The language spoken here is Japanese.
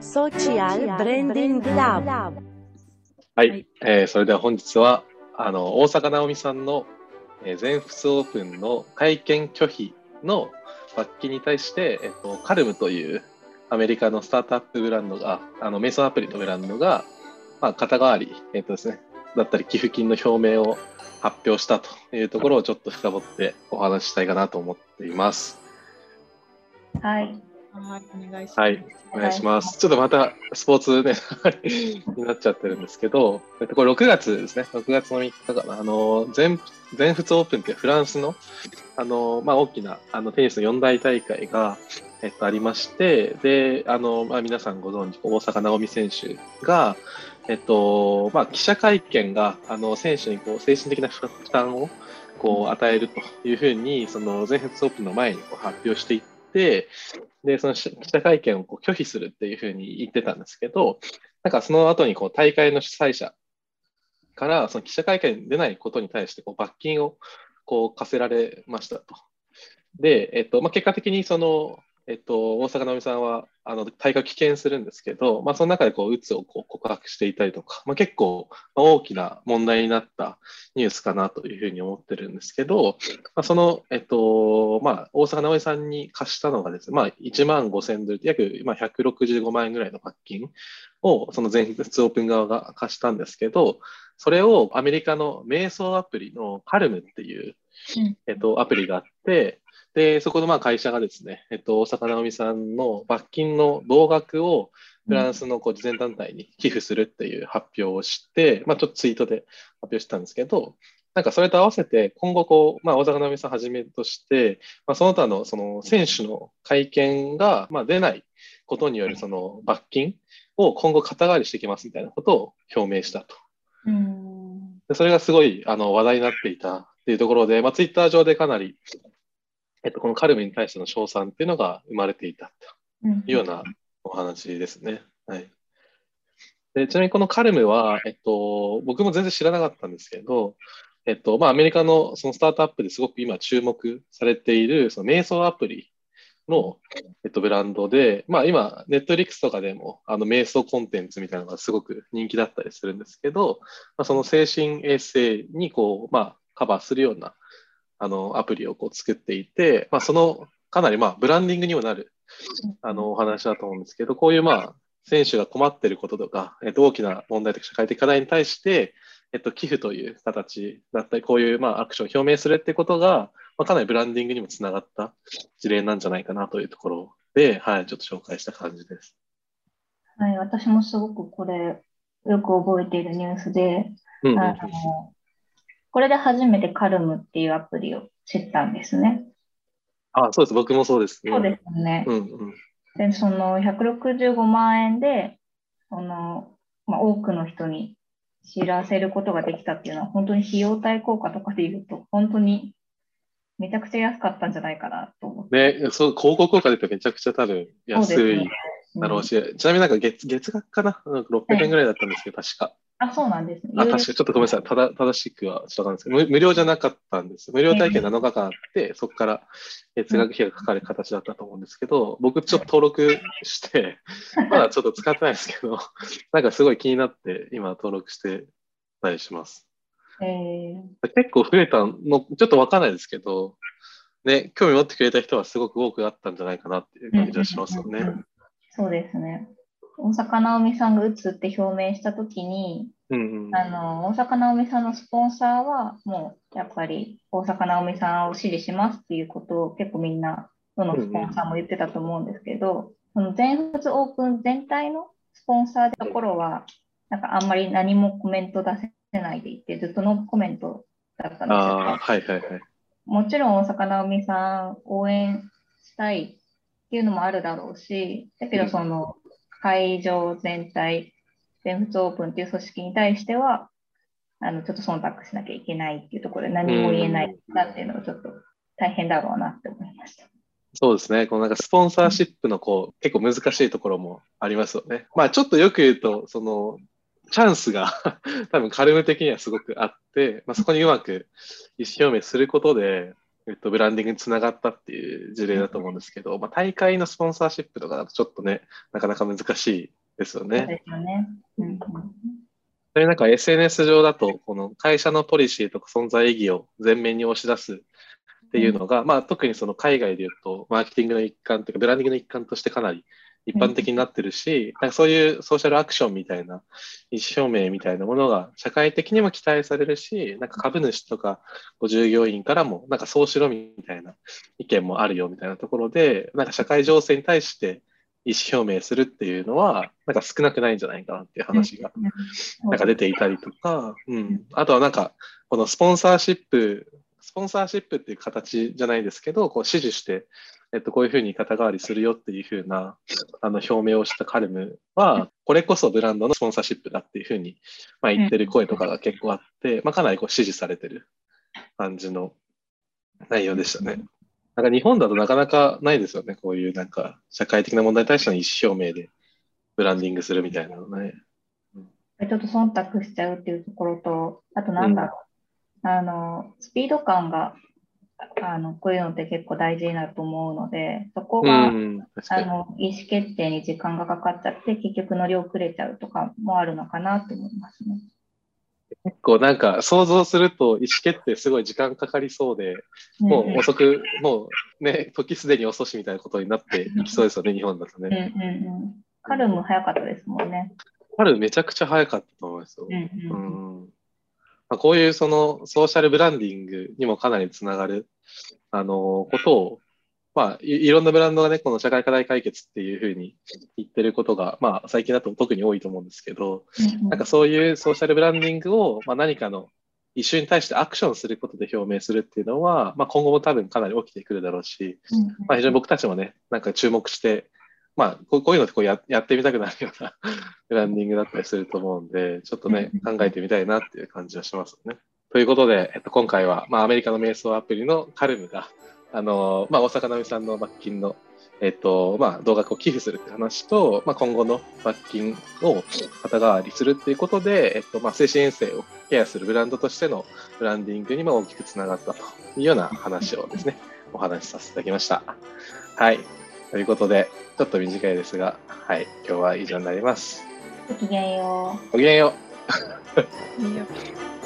Social Branding Lab はい、えーそれでは本日はあの大坂なおみさんの、えー全仏オープンの会見拒否の罰金に対して、えっと、カルムというアメリカのスタートアップブランドがあのメイソンアプリのブランドが、まあ、肩代わり、えっとですね、だったり寄付金の表明を発表したというところをちょっと深掘ってお話ししたいかなと思っています。はい。はい、お願いします。はい、お願いします。ちょっとまたスポーツね、になっちゃってるんですけど、えっと、これ6月ですね、6月の3日かな、あの、全、全仏オープンってフランスの、あの、まあ、大きな、あの、テニスの四大大会が、えっと、ありまして、で、あの、まあ、皆さんご存知、大坂なおみ選手が、えっと、まあ、記者会見が、あの、選手にこう、精神的な負担を、こう、与えるというふうに、その、全仏オープンの前にこう発表していて、で、その記者会見をこう拒否するっていうふうに言ってたんですけど、なんかその後にこう大会の主催者からその記者会見に出ないことに対してこう罰金をこう課せられましたと。で、えっとまあ、結果的にその、えっと、大坂なおみさんはあの大会を棄権するんですけど、まあ、その中でこううつをこう告白していたりとか、まあ、結構まあ大きな問題になったニュースかなというふうに思ってるんですけど、まあ、その、えっと、まあ、大坂なおみさんに貸したのがですね、まあ、1万5000ドル、約、まあ、165万円ぐらいの罰金を、その全仏オープン側が貸したんですけど、それをアメリカの瞑想アプリのカルムっていう、うん。えっと、アプリがあって、で、そこのまあ会社がですね、えっと、大坂なおみさんの罰金の同額をフランスのこう慈善団体に寄付するっていう発表をして、まあ、ちょっとツイートで発表したんですけど、なんかそれと合わせて、今後こう、まあ、大坂なおみさんはじめとして、まあ、その他のその選手の会見がまあ出ないことによるその罰金を今後肩代わりしていきますみたいなことを表明したと。うん。でそれがすごいあの話題になっていたっていうところで、まあ、ツイッター上でかなり、えっと、このカルメに対しての称賛っていうのが生まれていたというようなお話ですね。はい。でちなみにこのカルムは、えっと、僕も全然知らなかったんですけど、えっと、まあ、アメリカのそのスタートアップですごく今注目されている、その瞑想アプリの、えっと、ブランドで、まあ、今、ネットリックスとかでも、あの、瞑想コンテンツみたいなのがすごく人気だったりするんですけど、まあ、その精神衛生に、こう、まあ、カバーするような、あの、アプリをこう作っていて、まあ、その、かなり、まあ、ブランディングにもなる、あの、お話だと思うんですけど、こういう、まあ、選手が困っていることとか、えっと、大きな問題とか社会的課題に対して、えっと、寄付という形だったり、こういう、まあ、アクションを表明するってことが、まあ、かなりブランディングにもつながった事例なんじゃないかなというところで、はい、ちょっと紹介した感じです。はい、私もすごくこれ、よく覚えているニュースで、うんうんあの、これで初めてカルムっていうアプリを知ったんですね。あ、そうです。僕もそうですね。そうですね。うんうん。で、その165万円で、その、まあ、多くの人に知らせることができたっていうのは、本当に費用対効果とかで言うと、本当にめちゃくちゃ安かったんじゃないかなと思って。ね、そう、広告効果で言うとめちゃくちゃ多分安いそうですねだろうし、ちなみになんか月、月額かな？なんか ?600 円ぐらいだったんですけど、確か。あ、そうなんですね。あ、確かちょっとごめんなさい。ただ、正しくはちょっとわかんないですけど、無無料じゃなかったんです。無料体験7日間あって、そこから月額費がかかる形だったと思うんですけど、僕ちょっと登録して、まだちょっと使ってないですけど、なんかすごい気になって今登録してたりします。えー結構増えたの、ちょっとわかんないですけど、ね、興味持ってくれた人はすごく多くあったんじゃないかなっていう感じがしますよね。そうですね。大坂なおみさんが打つって表明したときに、うんうん。あの、大坂なおみさんのスポンサーは、もう、やっぱり、大坂なおみさんを支持しますっていうことを結構みんな、どのスポンサーも言ってたと思うんですけど、その全仏オープン全体のスポンサーでところは、なんかあんまり何もコメント出せないでいて、ずっとノーコメントだったんですよああ、はいはいはい。もちろん大坂なおみさん応援したいっていうのもあるだろうし、だけどその会場全体、全仏オープンっていう組織に対しては、あのちょっと忖度しなきゃいけないっていうところで何も言えないなっていうのがちょっと大変だろうなって思いました。そうですね。このなんかスポンサーシップのこう、結構難しいところもありますよね。まあちょっとよく言うと、その、チャンスが 多分カルム的にはすごくあって、まあ、そこにうまく意思表明することで、えっと、ブランディングにつながったっていう事例だと思うんですけど、まあ、大会のスポンサーシップとかだとちょっとね、なかなか難しいですよそうね。ですよね。うんうんそれなんか SNS 上だと、この会社のポリシーとか存在意義を前面に押し出すっていうのが、まあ特にその海外で言うと、マーケティングの一環というか、ブランディングの一環としてかなり一般的になってるし、なんかそういうソーシャルアクションみたいな意思表明みたいなものが社会的にも期待されるし、なんか株主とかこう従業員からも、なんかそうしろみたいな意見もあるよみたいなところで、なんか社会情勢に対して意思表明するっていうのは、なんか少なくないんじゃないかなっていう話がなんか出ていたりとか、うん、あとはなんか、このスポンサーシップ、スポンサーシップっていう形じゃないですけど、こう指示して、えっと、こういうふうに肩代わりするよっていうふうなあの表明をしたカルムは、これこそブランドのスポンサーシップだっていうふうに、まあ、言ってる声とかが結構あって、まあ、かなりこう支持されてる感じの内容でしたね。なんか日本だとなかなかないですよね、こういうなんか社会的な問題に対しての意思表明でブランディングするみたいなのね。ちょっと忖度しちゃうっていうところと、あとなんだろう、あの、スピード感が、あの、こういうのって結構大事だと思うので、そこうが、ん、確かに。あの、意思決定に時間がかかっちゃって、結局乗り遅れちゃうとかもあるのかなと思いますね。結構なんか想像すると意思決定すごい時間かかりそうで、もう遅く、もうね、時すでに遅しみたいなことになっていきそうですよね、日本だとうんうんね。うん。カルム早かったですもんね。春めちゃくちゃ早かったと思いますよ。うんうんうんまあ、こういうそのソーシャルブランディングにもかなりつながる、あのことを、まあい、いろんなブランドがね、この社会課題解決っていうふうに言ってることが、まあ、最近だと特に多いと思うんですけど、うんなんかそういうソーシャルブランディングを、まあ、何かのイシューに対してアクションすることで表明するっていうのは、まあ、今後も多分かなり起きてくるだろうし、うん。まあ、非常に僕たちもね、なんか注目して、まあ、こういうのってこうややってみたくなるようなブ ランディングだったりすると思うんで、ちょっとね、考えてみたいなっていう感じはしますね。ということで、えっと、今回は、まあ、アメリカの瞑想アプリのカルムが、あのまあ、大坂なおみさんの罰金の、えっとまあ、動額を寄付するって話と、まあ、今後の罰金を肩代わりするっていうことで、えっとまあ、精神衛生をケアするブランドとしてのブランディングにも大きくつながったというような話をですね、お話しさせていただきました。はい。ということで、ちょっと短いですが、はい。今日は以上になります。ごきげんよう。ごきげんよう。